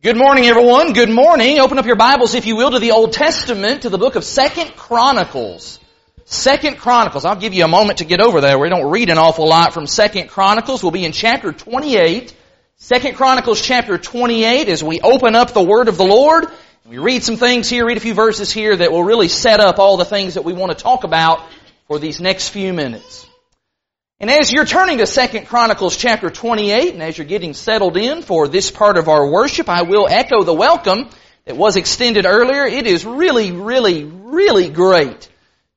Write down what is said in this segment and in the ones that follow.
Good morning, everyone. Good morning. Open up your Bibles, if you will, to the Old Testament, to the book of Second Chronicles. Second Chronicles. I'll give you a moment to get over there. We don't read an awful lot from Second Chronicles. We'll be in chapter 28. Second Chronicles chapter 28 as we open up the Word of the Lord. We read some things here, read a few verses here that will really set up all the things that we want to talk about for these next few minutes. And as you're turning to 2 Chronicles chapter 28, and as you're getting settled in for this part of our worship, I will echo the welcome that was extended earlier. It is really, really, really great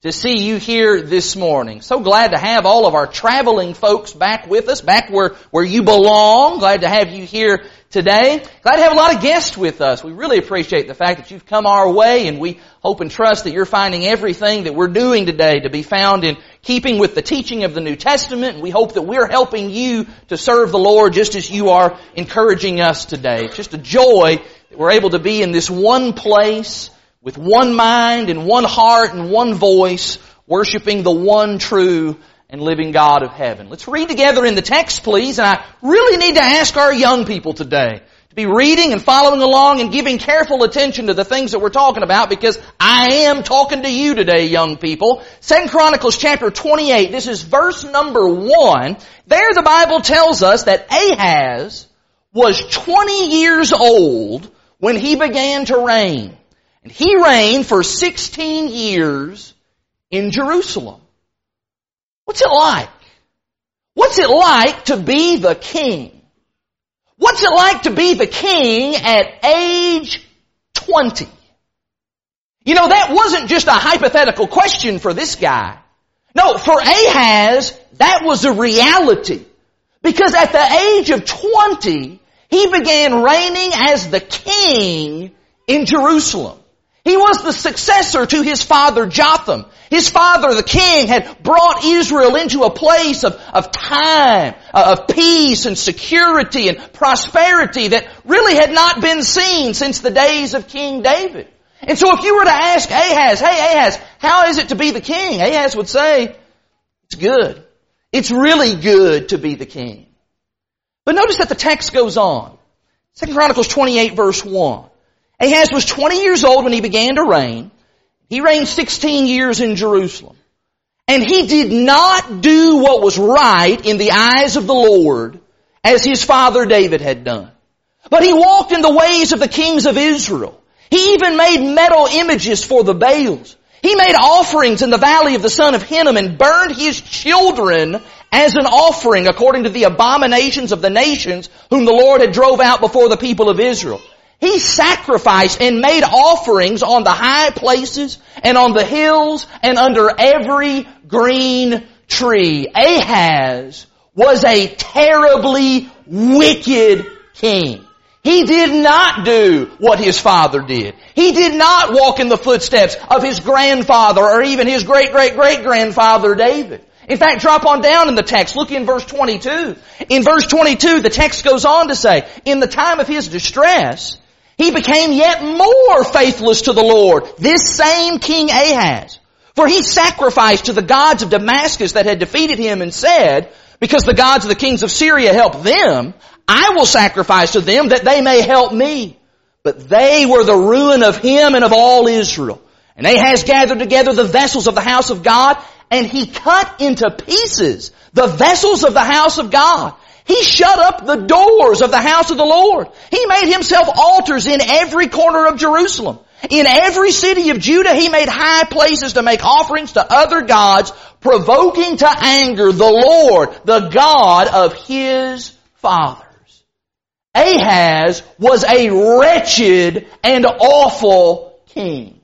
to see you here this morning. So glad to have all of our traveling folks back with us, back where, where you belong. Glad to have you here today. Glad to have a lot of guests with us. We really appreciate the fact that you've come our way and we hope and trust that you're finding everything that we're doing today to be found in keeping with the teaching of the New Testament. And we hope that we're helping you to serve the Lord just as you are encouraging us today. It's just a joy that we're able to be in this one place with one mind and one heart and one voice worshiping the one true and living God of heaven. Let's read together in the text, please. And I really need to ask our young people today to be reading and following along and giving careful attention to the things that we're talking about because I am talking to you today, young people. Second Chronicles chapter 28, this is verse number one. There the Bible tells us that Ahaz was 20 years old when he began to reign. And he reigned for 16 years in Jerusalem. What's it like? What's it like to be the king? What's it like to be the king at age 20? You know, that wasn't just a hypothetical question for this guy. No, for Ahaz, that was a reality. Because at the age of 20, he began reigning as the king in Jerusalem. He was the successor to his father Jotham. His father, the king, had brought Israel into a place of, of time, uh, of peace and security and prosperity that really had not been seen since the days of King David. And so if you were to ask Ahaz, hey Ahaz, how is it to be the king? Ahaz would say, it's good. It's really good to be the king. But notice that the text goes on. Second Chronicles 28 verse 1. Ahaz was 20 years old when he began to reign. He reigned 16 years in Jerusalem. And he did not do what was right in the eyes of the Lord as his father David had done. But he walked in the ways of the kings of Israel. He even made metal images for the Baals. He made offerings in the valley of the son of Hinnom and burned his children as an offering according to the abominations of the nations whom the Lord had drove out before the people of Israel. He sacrificed and made offerings on the high places and on the hills and under every green tree. Ahaz was a terribly wicked king. He did not do what his father did. He did not walk in the footsteps of his grandfather or even his great great great grandfather David. In fact, drop on down in the text. Look in verse 22. In verse 22, the text goes on to say, in the time of his distress, he became yet more faithless to the Lord, this same King Ahaz. For he sacrificed to the gods of Damascus that had defeated him and said, because the gods of the kings of Syria helped them, I will sacrifice to them that they may help me. But they were the ruin of him and of all Israel. And Ahaz gathered together the vessels of the house of God, and he cut into pieces the vessels of the house of God he shut up the doors of the house of the Lord. He made himself altars in every corner of Jerusalem. In every city of Judah, he made high places to make offerings to other gods, provoking to anger the Lord, the God of his fathers. Ahaz was a wretched and awful king.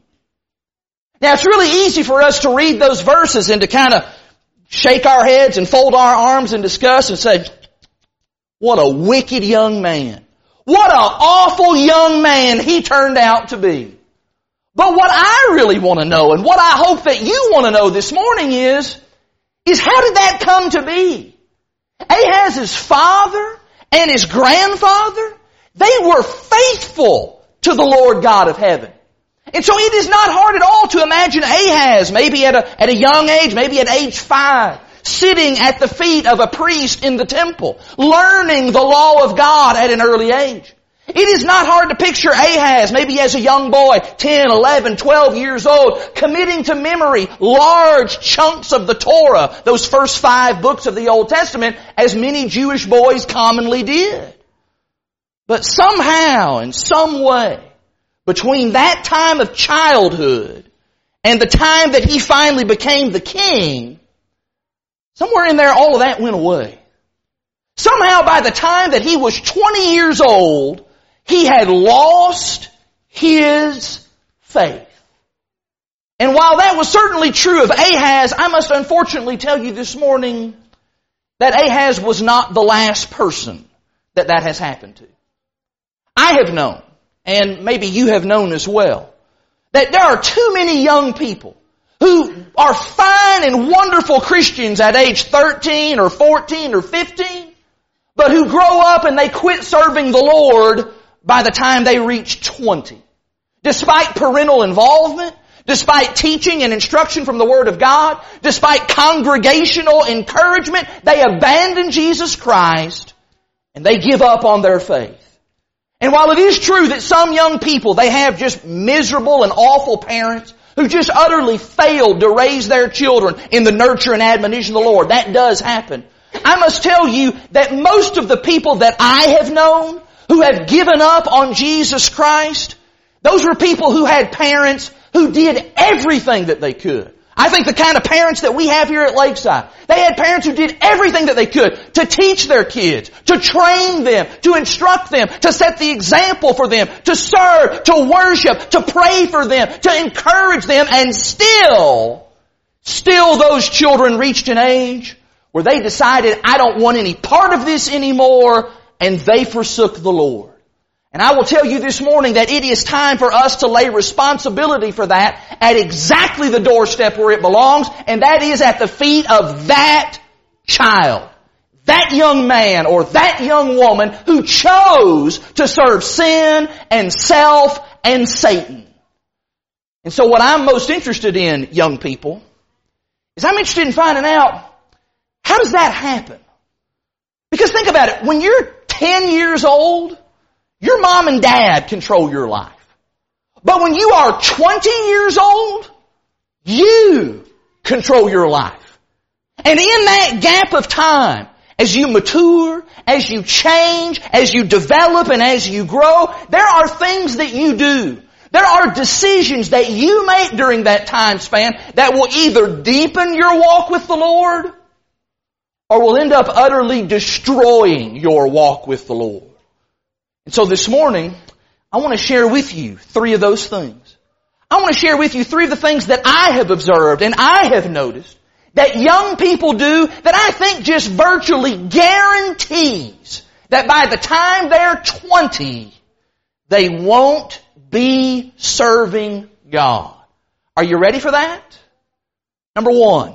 Now it's really easy for us to read those verses and to kind of shake our heads and fold our arms in disgust and say, what a wicked young man. What an awful young man he turned out to be. But what I really want to know and what I hope that you want to know this morning is, is how did that come to be? Ahaz's father and his grandfather, they were faithful to the Lord God of heaven. And so it is not hard at all to imagine Ahaz, maybe at a, at a young age, maybe at age five, sitting at the feet of a priest in the temple, learning the law of God at an early age. It is not hard to picture Ahaz, maybe as a young boy, 10, 11, 12 years old, committing to memory large chunks of the Torah, those first five books of the Old Testament, as many Jewish boys commonly did. But somehow, in some way, between that time of childhood and the time that he finally became the king, somewhere in there all of that went away. Somehow by the time that he was 20 years old, he had lost his faith. And while that was certainly true of Ahaz, I must unfortunately tell you this morning that Ahaz was not the last person that that has happened to. I have known, and maybe you have known as well, that there are too many young people who are fine and wonderful Christians at age 13 or 14 or 15, but who grow up and they quit serving the Lord by the time they reach 20. Despite parental involvement, despite teaching and instruction from the Word of God, despite congregational encouragement, they abandon Jesus Christ and they give up on their faith. And while it is true that some young people, they have just miserable and awful parents who just utterly failed to raise their children in the nurture and admonition of the Lord, that does happen. I must tell you that most of the people that I have known who have given up on Jesus Christ, those were people who had parents who did everything that they could. I think the kind of parents that we have here at Lakeside, they had parents who did everything that they could to teach their kids, to train them, to instruct them, to set the example for them, to serve, to worship, to pray for them, to encourage them, and still, still those children reached an age where they decided, I don't want any part of this anymore, and they forsook the Lord. And I will tell you this morning that it is time for us to lay responsibility for that at exactly the doorstep where it belongs, and that is at the feet of that child. That young man or that young woman who chose to serve sin and self and Satan. And so what I'm most interested in, young people, is I'm interested in finding out how does that happen? Because think about it, when you're 10 years old, your mom and dad control your life. But when you are 20 years old, you control your life. And in that gap of time, as you mature, as you change, as you develop, and as you grow, there are things that you do. There are decisions that you make during that time span that will either deepen your walk with the Lord or will end up utterly destroying your walk with the Lord. And so this morning, I want to share with you three of those things. I want to share with you three of the things that I have observed and I have noticed that young people do that I think just virtually guarantees that by the time they're 20, they won't be serving God. Are you ready for that? Number one,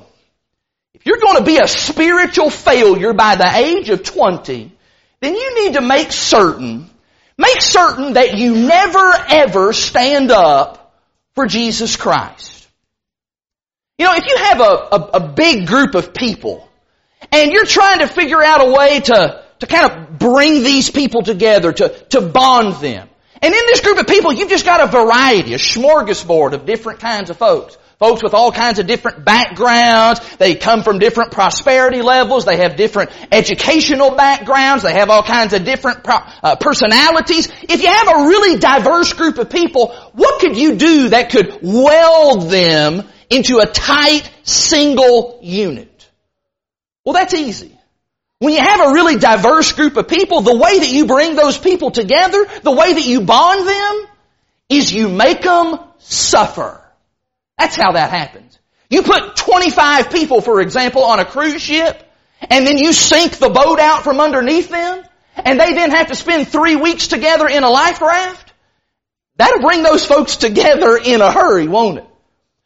if you're going to be a spiritual failure by the age of 20, then you need to make certain Make certain that you never ever stand up for Jesus Christ. You know, if you have a, a, a, big group of people and you're trying to figure out a way to, to kind of bring these people together, to, to bond them. And in this group of people, you've just got a variety, a smorgasbord of different kinds of folks. Folks with all kinds of different backgrounds. They come from different prosperity levels. They have different educational backgrounds. They have all kinds of different uh, personalities. If you have a really diverse group of people, what could you do that could weld them into a tight single unit? Well, that's easy. When you have a really diverse group of people, the way that you bring those people together, the way that you bond them, is you make them suffer. That's how that happens. You put 25 people, for example, on a cruise ship, and then you sink the boat out from underneath them, and they then have to spend three weeks together in a life raft. That'll bring those folks together in a hurry, won't it?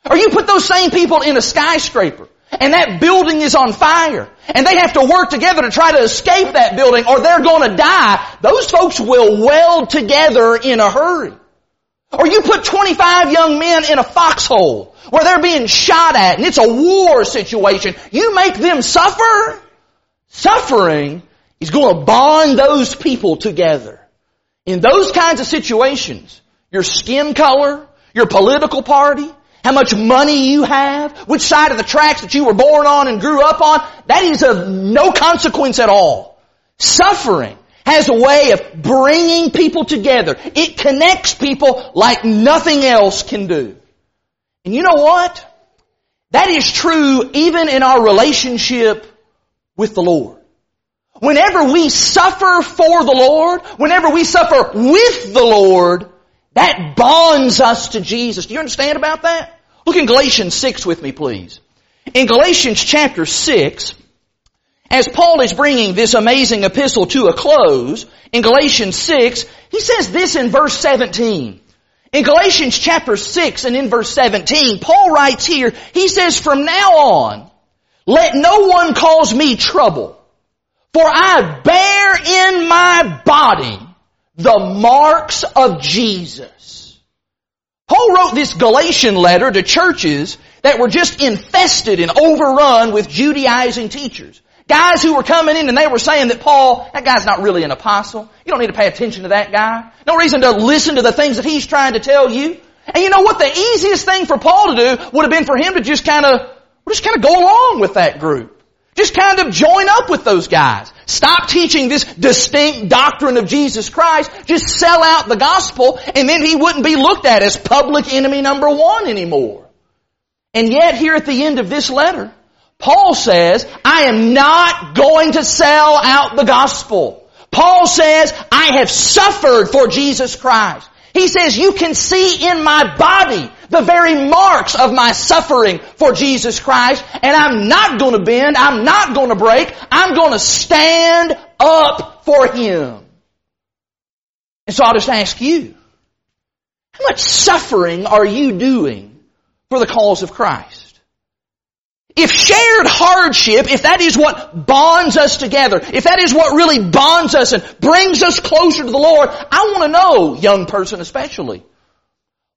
Or you put those same people in a skyscraper, and that building is on fire, and they have to work together to try to escape that building, or they're gonna die. Those folks will weld together in a hurry. Or you put 25 young men in a foxhole where they're being shot at and it's a war situation. You make them suffer. Suffering is going to bond those people together. In those kinds of situations, your skin color, your political party, how much money you have, which side of the tracks that you were born on and grew up on, that is of no consequence at all. Suffering has a way of bringing people together. It connects people like nothing else can do. And you know what? That is true even in our relationship with the Lord. Whenever we suffer for the Lord, whenever we suffer with the Lord, that bonds us to Jesus. Do you understand about that? Look in Galatians 6 with me, please. In Galatians chapter 6, as Paul is bringing this amazing epistle to a close, in Galatians 6, he says this in verse 17. In Galatians chapter 6 and in verse 17, Paul writes here, he says, from now on, let no one cause me trouble, for I bear in my body the marks of Jesus. Paul wrote this Galatian letter to churches that were just infested and overrun with Judaizing teachers. Guys who were coming in and they were saying that Paul, that guy's not really an apostle. You don't need to pay attention to that guy. No reason to listen to the things that he's trying to tell you. And you know what? The easiest thing for Paul to do would have been for him to just kind of, just kind of go along with that group. Just kind of join up with those guys. Stop teaching this distinct doctrine of Jesus Christ. Just sell out the gospel and then he wouldn't be looked at as public enemy number one anymore. And yet here at the end of this letter, Paul says, I am not going to sell out the gospel. Paul says, I have suffered for Jesus Christ. He says, you can see in my body the very marks of my suffering for Jesus Christ, and I'm not going to bend, I'm not going to break, I'm going to stand up for Him. And so I'll just ask you, how much suffering are you doing for the cause of Christ? If shared hardship, if that is what bonds us together, if that is what really bonds us and brings us closer to the Lord, I want to know, young person especially,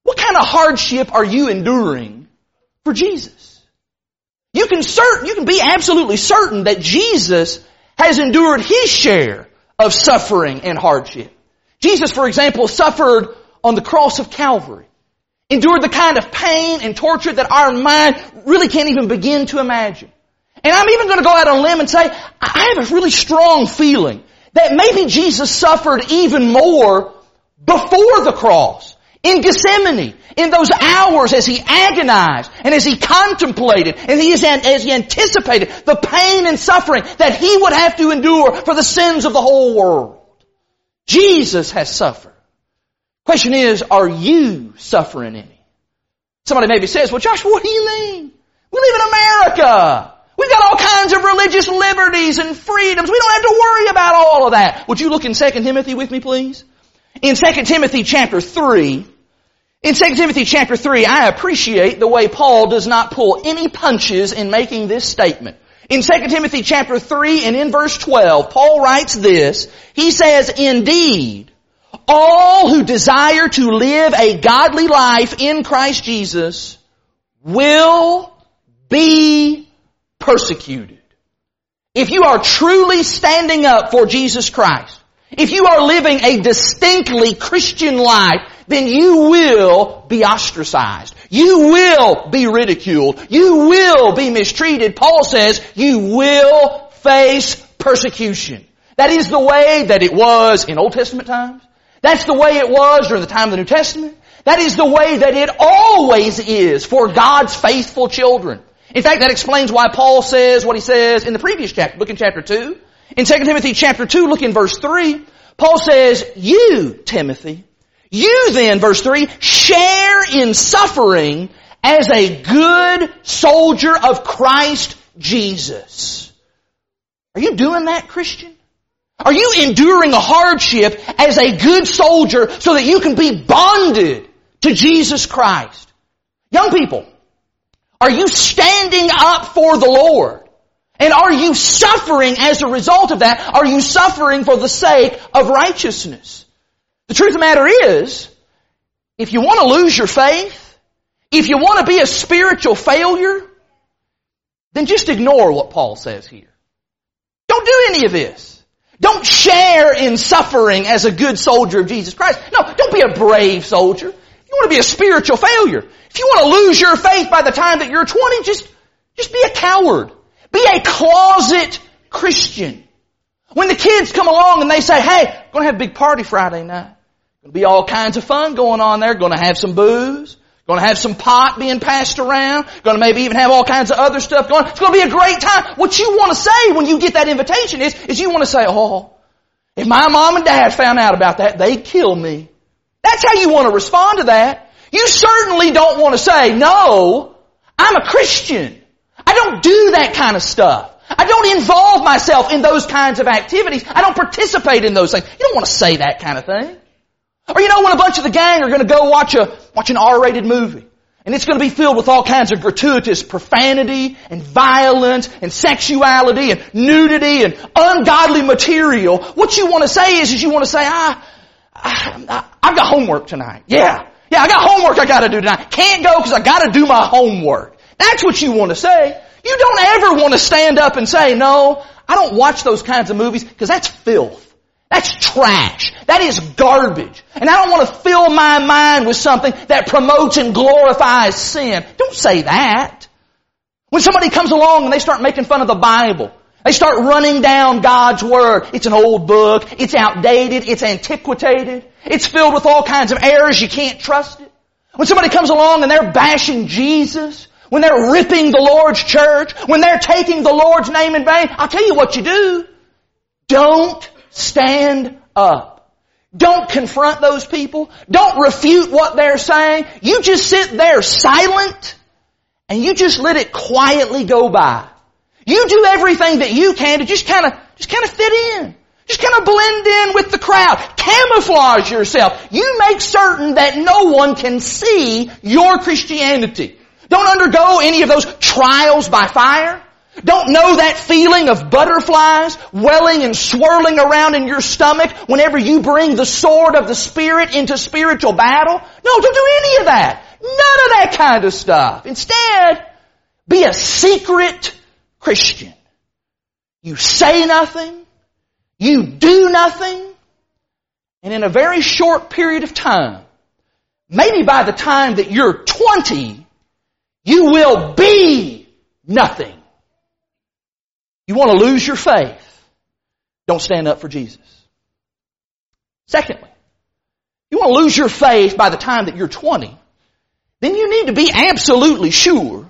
what kind of hardship are you enduring for Jesus? You can certain, you can be absolutely certain that Jesus has endured his share of suffering and hardship. Jesus, for example, suffered on the cross of Calvary endured the kind of pain and torture that our mind really can't even begin to imagine. And I'm even going to go out on a limb and say, I have a really strong feeling that maybe Jesus suffered even more before the cross. In Gethsemane, in those hours as he agonized and as he contemplated and he as he anticipated the pain and suffering that he would have to endure for the sins of the whole world. Jesus has suffered. Question is, are you suffering any? Somebody maybe says, well Joshua, what do you mean? We live in America. We've got all kinds of religious liberties and freedoms. We don't have to worry about all of that. Would you look in 2 Timothy with me, please? In 2 Timothy chapter 3, in 2 Timothy chapter 3, I appreciate the way Paul does not pull any punches in making this statement. In 2 Timothy chapter 3 and in verse 12, Paul writes this. He says, Indeed, all who desire to live a godly life in Christ Jesus will be persecuted. If you are truly standing up for Jesus Christ, if you are living a distinctly Christian life, then you will be ostracized. You will be ridiculed. You will be mistreated. Paul says you will face persecution. That is the way that it was in Old Testament times. That's the way it was during the time of the New Testament. That is the way that it always is for God's faithful children. In fact, that explains why Paul says what he says in the previous chapter. Look in chapter 2. In 2 Timothy chapter 2, look in verse 3. Paul says, you, Timothy, you then, verse 3, share in suffering as a good soldier of Christ Jesus. Are you doing that, Christian? Are you enduring a hardship as a good soldier so that you can be bonded to Jesus Christ? Young people, are you standing up for the Lord? And are you suffering as a result of that? Are you suffering for the sake of righteousness? The truth of the matter is, if you want to lose your faith, if you want to be a spiritual failure, then just ignore what Paul says here. Don't do any of this. Don't share in suffering as a good soldier of Jesus Christ. No, don't be a brave soldier. You want to be a spiritual failure. If you want to lose your faith by the time that you're 20, just, just be a coward. Be a closet Christian. When the kids come along and they say, hey, gonna have a big party Friday night. Gonna be all kinds of fun going on there. Gonna have some booze. Gonna have some pot being passed around. Gonna maybe even have all kinds of other stuff going. It's gonna be a great time. What you want to say when you get that invitation is, is you want to say, oh, if my mom and dad found out about that, they'd kill me. That's how you want to respond to that. You certainly don't want to say, no, I'm a Christian. I don't do that kind of stuff. I don't involve myself in those kinds of activities. I don't participate in those things. You don't want to say that kind of thing. Or you know when a bunch of the gang are going to go watch a, watch an R-rated movie. And it's going to be filled with all kinds of gratuitous profanity and violence and sexuality and nudity and ungodly material. What you want to say is, is you want to say, ah, I, I've got homework tonight. Yeah. Yeah, I got homework I gotta do tonight. Can't go because I gotta do my homework. That's what you want to say. You don't ever want to stand up and say, no, I don't watch those kinds of movies because that's filth. That's trash. That is garbage. And I don't want to fill my mind with something that promotes and glorifies sin. Don't say that. When somebody comes along and they start making fun of the Bible, they start running down God's Word. It's an old book. It's outdated. It's antiquated. It's filled with all kinds of errors. You can't trust it. When somebody comes along and they're bashing Jesus, when they're ripping the Lord's church, when they're taking the Lord's name in vain, I'll tell you what you do. Don't stand up. Don't confront those people. Don't refute what they're saying. You just sit there silent and you just let it quietly go by. You do everything that you can to just kind of, just kind of fit in. Just kind of blend in with the crowd. Camouflage yourself. You make certain that no one can see your Christianity. Don't undergo any of those trials by fire. Don't know that feeling of butterflies welling and swirling around in your stomach whenever you bring the sword of the Spirit into spiritual battle? No, don't do any of that. None of that kind of stuff. Instead, be a secret Christian. You say nothing. You do nothing. And in a very short period of time, maybe by the time that you're 20, you will be nothing. You want to lose your faith? Don't stand up for Jesus. Secondly, you want to lose your faith by the time that you're 20, then you need to be absolutely sure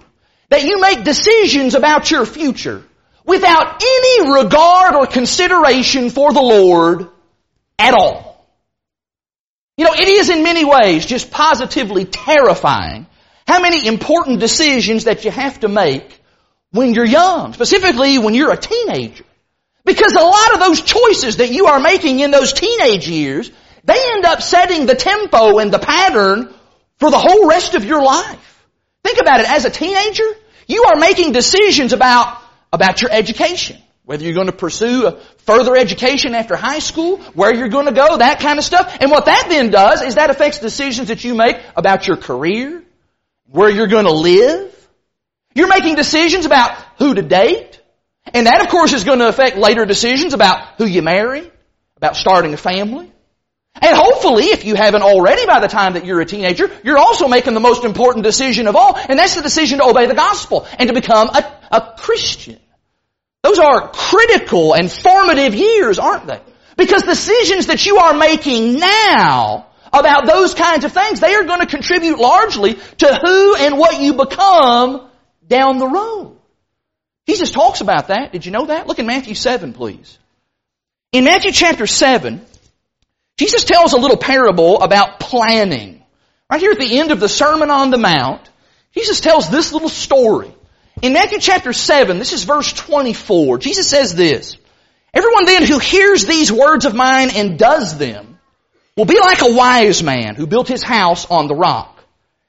that you make decisions about your future without any regard or consideration for the Lord at all. You know, it is in many ways just positively terrifying how many important decisions that you have to make when you're young, specifically when you're a teenager. Because a lot of those choices that you are making in those teenage years, they end up setting the tempo and the pattern for the whole rest of your life. Think about it. As a teenager, you are making decisions about, about your education. Whether you're going to pursue a further education after high school, where you're going to go, that kind of stuff. And what that then does is that affects decisions that you make about your career, where you're going to live. You're making decisions about who to date. And that, of course, is going to affect later decisions about who you marry, about starting a family. And hopefully, if you haven't already by the time that you're a teenager, you're also making the most important decision of all, and that's the decision to obey the gospel and to become a, a Christian. Those are critical and formative years, aren't they? Because decisions that you are making now about those kinds of things, they are going to contribute largely to who and what you become down the road. Jesus talks about that. Did you know that? Look in Matthew 7, please. In Matthew chapter 7, Jesus tells a little parable about planning. Right here at the end of the Sermon on the Mount, Jesus tells this little story. In Matthew chapter 7, this is verse 24, Jesus says this, Everyone then who hears these words of mine and does them will be like a wise man who built his house on the rock.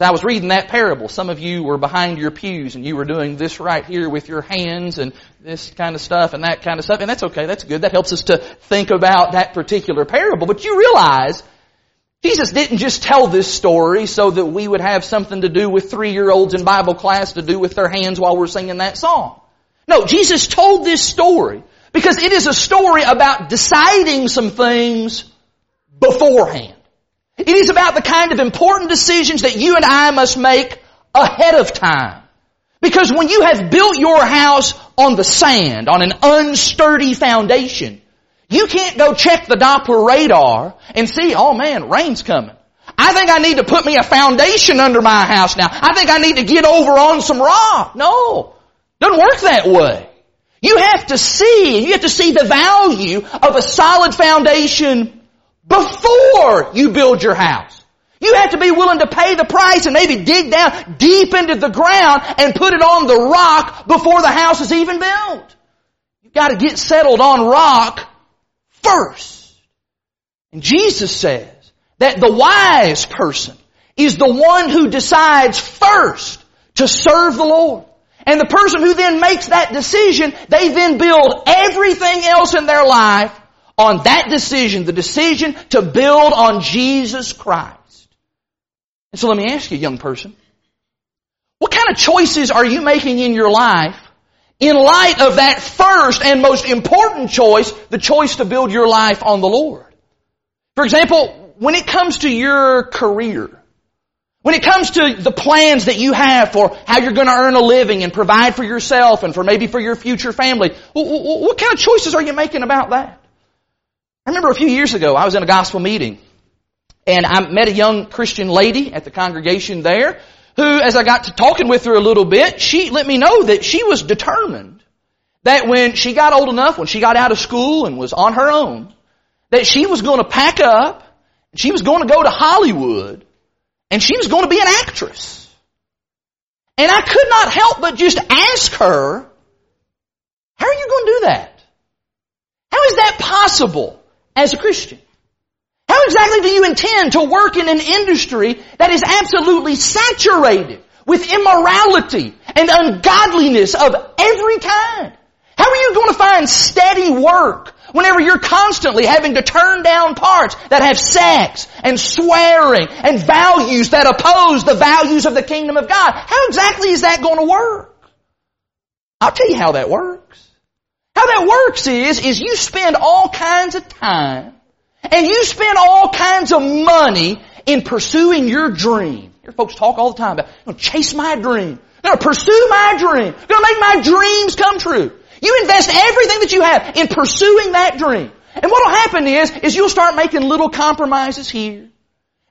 As I was reading that parable, some of you were behind your pews and you were doing this right here with your hands and this kind of stuff and that kind of stuff. And that's okay. That's good. That helps us to think about that particular parable. But you realize Jesus didn't just tell this story so that we would have something to do with three-year-olds in Bible class to do with their hands while we're singing that song. No, Jesus told this story because it is a story about deciding some things beforehand. It is about the kind of important decisions that you and I must make ahead of time. Because when you have built your house on the sand, on an unsturdy foundation, you can't go check the Doppler radar and see, oh man, rain's coming. I think I need to put me a foundation under my house now. I think I need to get over on some rock. No. Doesn't work that way. You have to see, you have to see the value of a solid foundation before you build your house. You have to be willing to pay the price and maybe dig down deep into the ground and put it on the rock before the house is even built. You've got to get settled on rock first. And Jesus says that the wise person is the one who decides first to serve the Lord. And the person who then makes that decision, they then build everything else in their life on that decision, the decision to build on Jesus Christ. And so let me ask you, young person, what kind of choices are you making in your life in light of that first and most important choice, the choice to build your life on the Lord? For example, when it comes to your career, when it comes to the plans that you have for how you're going to earn a living and provide for yourself and for maybe for your future family, what kind of choices are you making about that? I remember a few years ago, I was in a gospel meeting and I met a young Christian lady at the congregation there who, as I got to talking with her a little bit, she let me know that she was determined that when she got old enough, when she got out of school and was on her own, that she was going to pack up and she was going to go to Hollywood and she was going to be an actress. And I could not help but just ask her, how are you going to do that? How is that possible? As a Christian? How exactly do you intend to work in an industry that is absolutely saturated with immorality and ungodliness of every kind? How are you going to find steady work whenever you're constantly having to turn down parts that have sex and swearing and values that oppose the values of the kingdom of God? How exactly is that going to work? I'll tell you how that works. How that works is, is you spend all kinds of time and you spend all kinds of money in pursuing your dream. Your folks talk all the time about, I'm chase my dream. I'm to pursue my dream. I'm to make my dreams come true. You invest everything that you have in pursuing that dream. And what will happen is, is you'll start making little compromises here.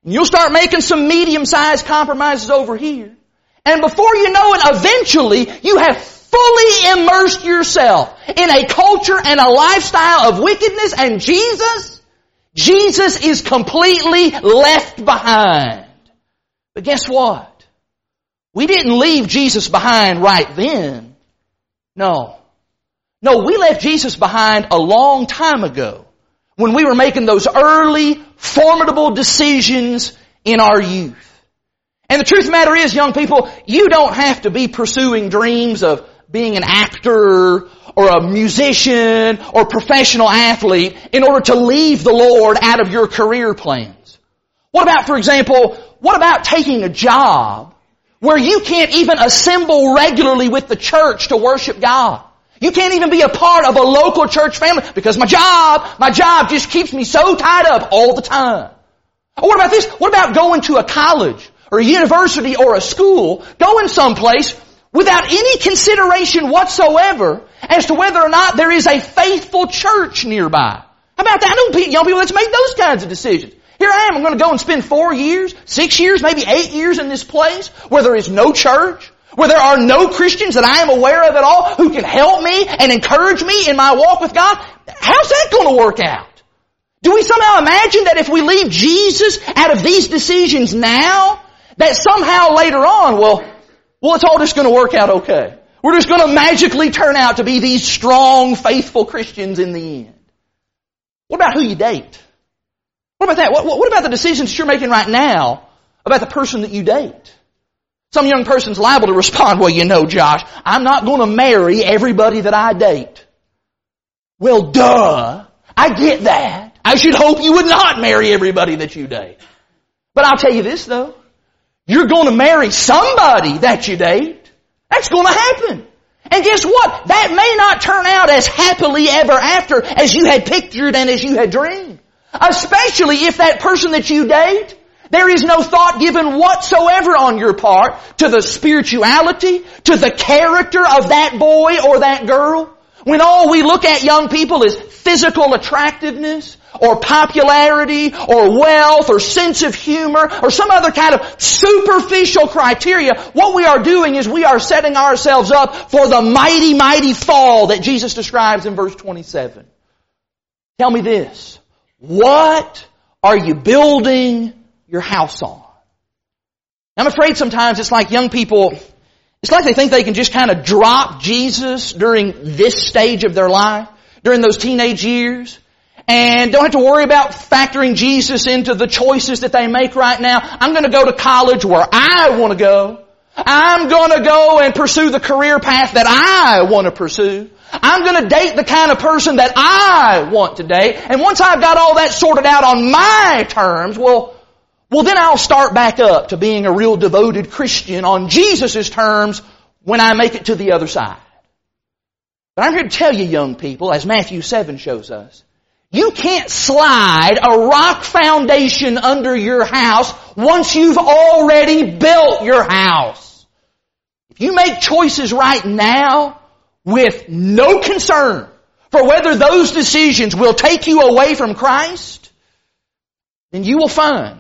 And you'll start making some medium-sized compromises over here. And before you know it, eventually, you have fully immersed yourself in a culture and a lifestyle of wickedness and Jesus, Jesus is completely left behind. But guess what? We didn't leave Jesus behind right then. No. No, we left Jesus behind a long time ago when we were making those early, formidable decisions in our youth. And the truth of the matter is, young people, you don't have to be pursuing dreams of being an actor or a musician or professional athlete in order to leave the Lord out of your career plans? What about, for example, what about taking a job where you can't even assemble regularly with the church to worship God? You can't even be a part of a local church family because my job, my job just keeps me so tied up all the time. Or what about this? What about going to a college or a university or a school, going someplace without any consideration whatsoever as to whether or not there is a faithful church nearby. How about that? I know young people that's made those kinds of decisions. Here I am, I'm going to go and spend four years, six years, maybe eight years in this place where there is no church, where there are no Christians that I am aware of at all who can help me and encourage me in my walk with God. How's that going to work out? Do we somehow imagine that if we leave Jesus out of these decisions now, that somehow later on, well, well, it's all just going to work out okay. We're just going to magically turn out to be these strong, faithful Christians in the end. What about who you date? What about that? What, what about the decisions that you're making right now about the person that you date? Some young person's liable to respond, well, you know, Josh, I'm not going to marry everybody that I date. Well, duh. I get that. I should hope you would not marry everybody that you date. But I'll tell you this though. You're going to marry somebody that you date. That's going to happen. And guess what? That may not turn out as happily ever after as you had pictured and as you had dreamed. Especially if that person that you date, there is no thought given whatsoever on your part to the spirituality, to the character of that boy or that girl. When all we look at young people is physical attractiveness, or popularity, or wealth, or sense of humor, or some other kind of superficial criteria, what we are doing is we are setting ourselves up for the mighty, mighty fall that Jesus describes in verse 27. Tell me this. What are you building your house on? I'm afraid sometimes it's like young people, it's like they think they can just kind of drop Jesus during this stage of their life, during those teenage years, and don't have to worry about factoring Jesus into the choices that they make right now. I'm going to go to college where I want to go. I'm going to go and pursue the career path that I want to pursue. I'm going to date the kind of person that I want to date. And once I've got all that sorted out on my terms, well, well then I'll start back up to being a real devoted Christian on Jesus' terms when I make it to the other side. But I'm here to tell you young people, as Matthew 7 shows us, you can't slide a rock foundation under your house once you've already built your house. If you make choices right now with no concern for whether those decisions will take you away from Christ, then you will find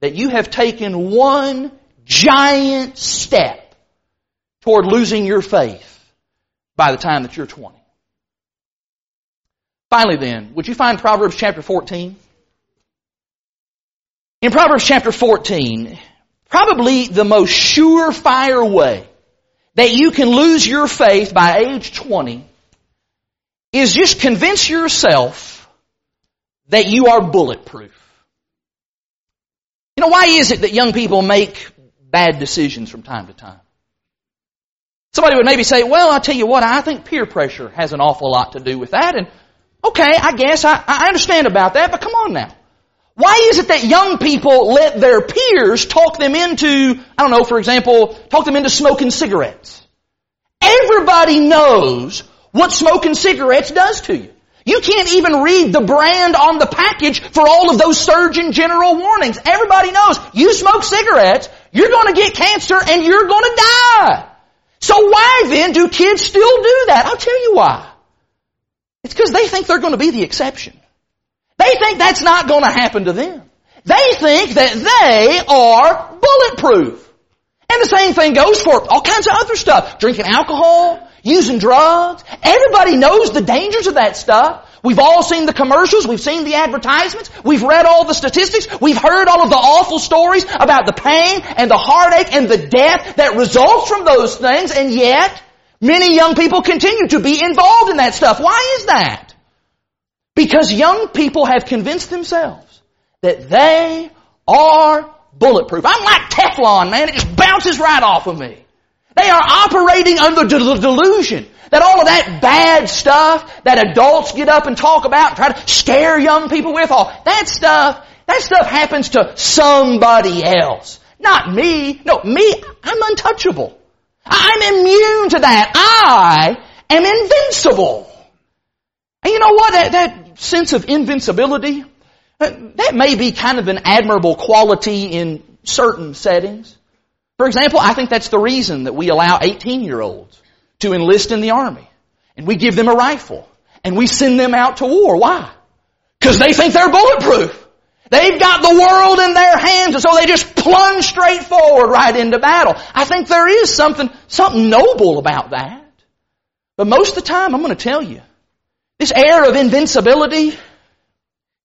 that you have taken one giant step toward losing your faith by the time that you're 20. Finally then, would you find Proverbs chapter 14? In Proverbs chapter 14, probably the most surefire way that you can lose your faith by age 20 is just convince yourself that you are bulletproof. You know, why is it that young people make bad decisions from time to time? Somebody would maybe say, well, I'll tell you what, I think peer pressure has an awful lot to do with that. And okay, I guess I, I understand about that, but come on now. Why is it that young people let their peers talk them into, I don't know, for example, talk them into smoking cigarettes? Everybody knows what smoking cigarettes does to you. You can't even read the brand on the package for all of those Surgeon General warnings. Everybody knows you smoke cigarettes, you're to get cancer and you're to die. So why then do kids still do that? I'll tell you why. It's because they think they're going to be the exception. They think that's not going to happen to them. They think that they are bulletproof. And the same thing goes for all kinds of other stuff. Drinking alcohol, using drugs. Everybody knows the dangers of that stuff. We've all seen the commercials, we've seen the advertisements, we've read all the statistics, we've heard all of the awful stories about the pain and the heartache and the death that results from those things, and yet, many young people continue to be involved in that stuff. Why is that? Because young people have convinced themselves that they are bulletproof. I'm like Teflon, man. It just bounces right off of me. They are operating under the delusion that all of that bad stuff that adults get up and talk about and try to scare young people with, all that stuff, that stuff happens to somebody else. Not me. No, me, I'm untouchable. I'm immune to that. I am invincible. And you know what? That, that sense of invincibility, uh, that may be kind of an admirable quality in certain settings. For example, I think that's the reason that we allow 18 year olds to enlist in the army. And we give them a rifle. And we send them out to war. Why? Because they think they're bulletproof. They've got the world in their hands and so they just plunge straight forward right into battle. I think there is something, something noble about that. But most of the time, I'm going to tell you, this air of invincibility,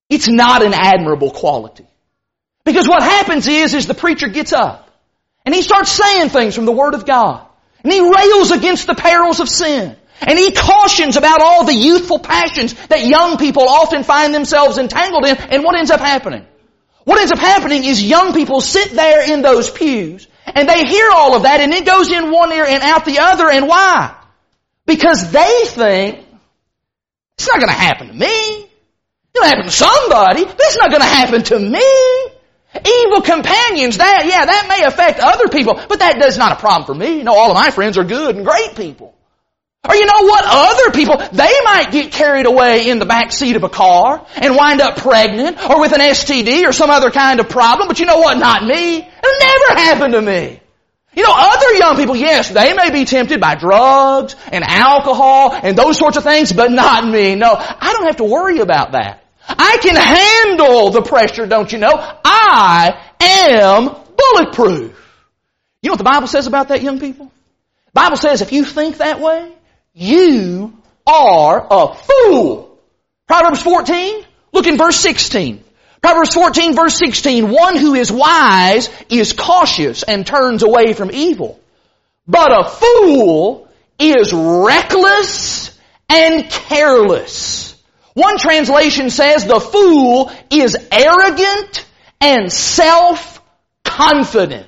it's not an admirable quality. Because what happens is, is the preacher gets up and he starts saying things from the Word of God. And he rails against the perils of sin. And he cautions about all the youthful passions that young people often find themselves entangled in. And what ends up happening? What ends up happening is young people sit there in those pews and they hear all of that and it goes in one ear and out the other. And why? Because they think, it's not going to happen to me. It's going to happen to somebody, but it's not going to happen to me. Evil companions, that, yeah, that may affect other people, but that is not a problem for me. You know, all of my friends are good and great people. Or you know what? Other people, they might get carried away in the back seat of a car and wind up pregnant or with an STD or some other kind of problem, but you know what? Not me. It'll never happen to me. You know, other young people, yes, they may be tempted by drugs and alcohol and those sorts of things, but not me. No, I don't have to worry about that. I can handle the pressure, don't you know? I am bulletproof. You know what the Bible says about that, young people? The Bible says if you think that way, you are a fool. Proverbs 14, look in verse 16. Proverbs 14 verse 16, one who is wise is cautious and turns away from evil. But a fool is reckless and careless. One translation says the fool is arrogant and self-confident.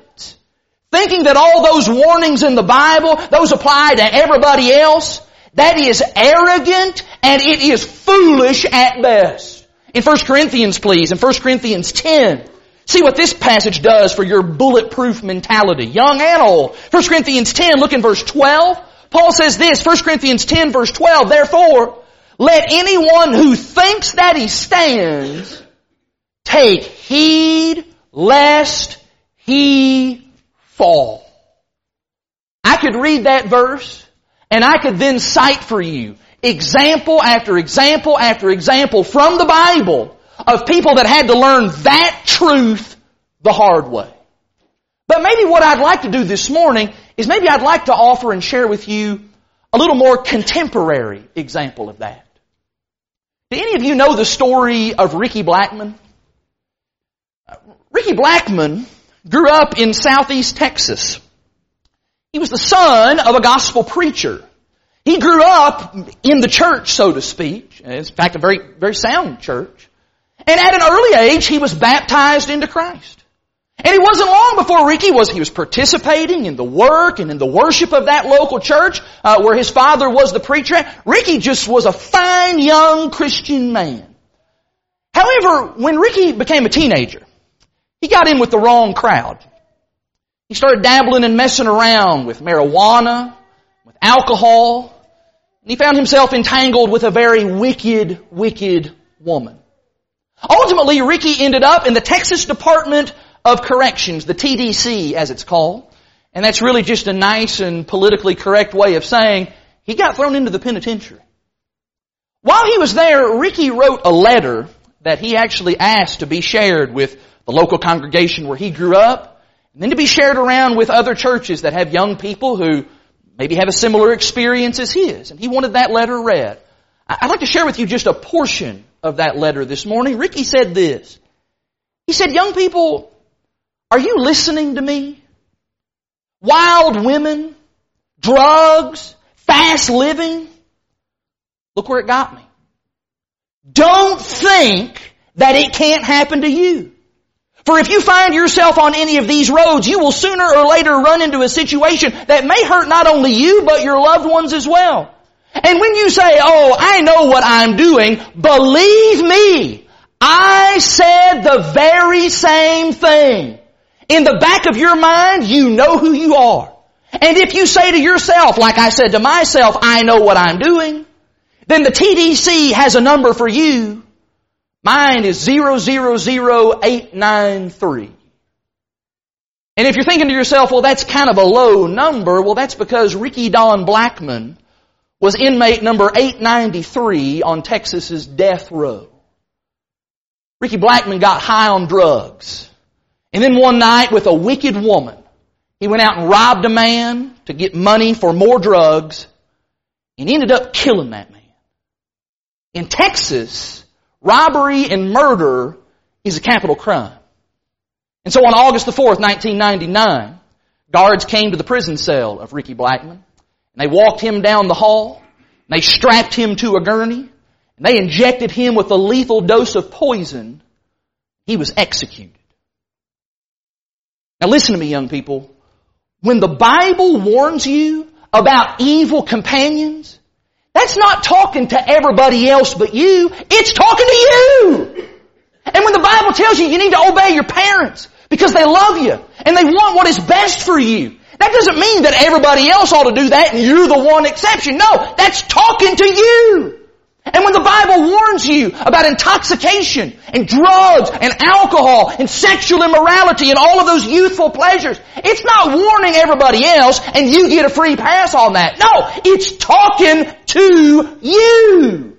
Thinking that all those warnings in the Bible, those apply to everybody else, that is arrogant and it is foolish at best. In 1 Corinthians please, in 1 Corinthians 10, see what this passage does for your bulletproof mentality, young and old. 1 Corinthians 10, look in verse 12. Paul says this, 1 Corinthians 10 verse 12, therefore, let anyone who thinks that he stands take heed lest he fall. I could read that verse and I could then cite for you example after example after example from the Bible of people that had to learn that truth the hard way. But maybe what I'd like to do this morning is maybe I'd like to offer and share with you a little more contemporary example of that. Do any of you know the story of Ricky Blackmon? Ricky Blackmon grew up in southeast Texas. He was the son of a gospel preacher. He grew up in the church, so to speak. In fact, a very, very sound church. And at an early age, he was baptized into Christ. And it wasn't long before Ricky was, he was participating in the work and in the worship of that local church, uh, where his father was the preacher. Ricky just was a fine young Christian man. However, when Ricky became a teenager, he got in with the wrong crowd. He started dabbling and messing around with marijuana, with alcohol, and he found himself entangled with a very wicked, wicked woman. Ultimately, Ricky ended up in the Texas Department of Corrections, the TDC as it's called. And that's really just a nice and politically correct way of saying he got thrown into the penitentiary. While he was there, Ricky wrote a letter that he actually asked to be shared with the local congregation where he grew up, and then to be shared around with other churches that have young people who maybe have a similar experience as his. And he wanted that letter read. I'd like to share with you just a portion of that letter this morning. Ricky said this. He said, young people, are you listening to me? Wild women, drugs, fast living. Look where it got me. Don't think that it can't happen to you. For if you find yourself on any of these roads, you will sooner or later run into a situation that may hurt not only you, but your loved ones as well. And when you say, oh, I know what I'm doing, believe me, I said the very same thing. In the back of your mind, you know who you are. And if you say to yourself, like I said to myself, I know what I'm doing, then the TDC has a number for you. Mine is 000893. And if you're thinking to yourself, well, that's kind of a low number, well, that's because Ricky Don Blackmon was inmate number 893 on Texas's death row. Ricky Blackmon got high on drugs. And then one night with a wicked woman, he went out and robbed a man to get money for more drugs and ended up killing that man. In Texas, robbery and murder is a capital crime. And so on August the 4th, 1999, guards came to the prison cell of Ricky Blackmon and they walked him down the hall They strapped him to a gurney. And they injected him with a lethal dose of poison. He was executed. Now listen to me, young people. When the Bible warns you about evil companions, that's not talking to everybody else but you. It's talking to you. And when the Bible tells you you need to obey your parents because they love you and they want what is best for you, that doesn't mean that everybody else ought to do that and you're the one exception. No, that's talking to you. And when the Bible warns you about intoxication and drugs and alcohol and sexual immorality and all of those youthful pleasures, it's not warning everybody else and you get a free pass on that. No, it's talking to you.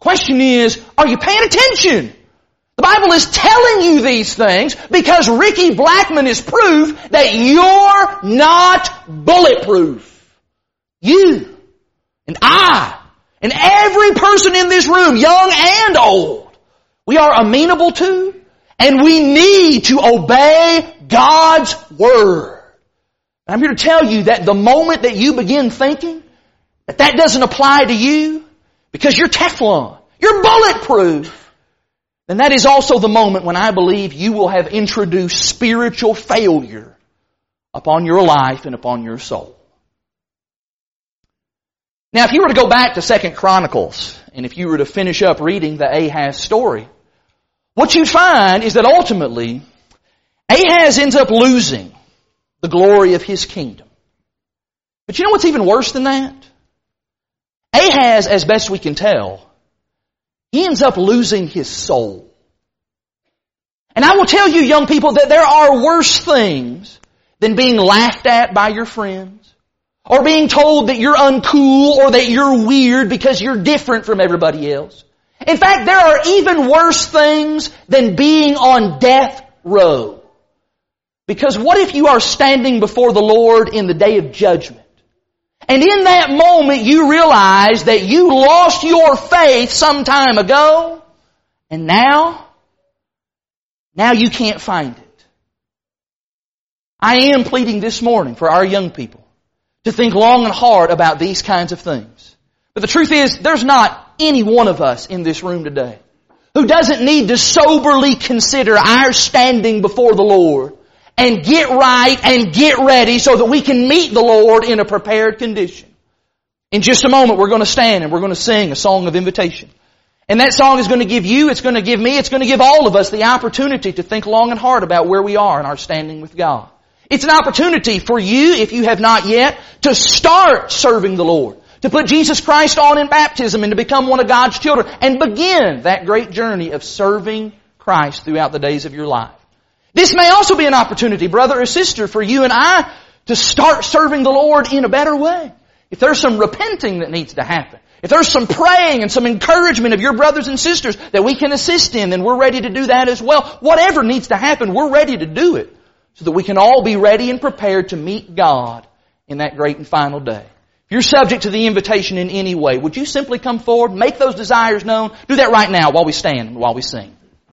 Question is, are you paying attention? The Bible is telling you these things because Ricky Blackmon is proof that you're not bulletproof. You and I and every person in this room, young and old, we are amenable to and we need to obey God's Word. I'm here to tell you that the moment that you begin thinking that that doesn't apply to you because you're Teflon, you're bulletproof, then that is also the moment when I believe you will have introduced spiritual failure upon your life and upon your soul. Now, if you were to go back to Second Chronicles, and if you were to finish up reading the Ahaz story, what you'd find is that ultimately, Ahaz ends up losing the glory of his kingdom. But you know what's even worse than that? Ahaz, as best we can tell, he ends up losing his soul. And I will tell you, young people, that there are worse things than being laughed at by your friends, or being told that you're uncool or that you're weird because you're different from everybody else. In fact, there are even worse things than being on death row. Because what if you are standing before the Lord in the day of judgment? And in that moment you realize that you lost your faith some time ago, and now, now you can't find it. I am pleading this morning for our young people to think long and hard about these kinds of things. But the truth is, there's not any one of us in this room today who doesn't need to soberly consider our standing before the Lord and get right and get ready so that we can meet the Lord in a prepared condition. In just a moment, we're going to stand and we're going to sing a song of invitation. And that song is going to give you, it's going to give me, it's going to give all of us the opportunity to think long and hard about where we are in our standing with God. It's an opportunity for you, if you have not yet, to start serving the Lord. To put Jesus Christ on in baptism and to become one of God's children and begin that great journey of serving Christ throughout the days of your life. This may also be an opportunity, brother or sister, for you and I to start serving the Lord in a better way. If there's some repenting that needs to happen, if there's some praying and some encouragement of your brothers and sisters that we can assist in, then we're ready to do that as well. Whatever needs to happen, we're ready to do it so that we can all be ready and prepared to meet God in that great and final day. If you're subject to the invitation in any way, would you simply come forward, make those desires known? Do that right now while we stand and while we sing.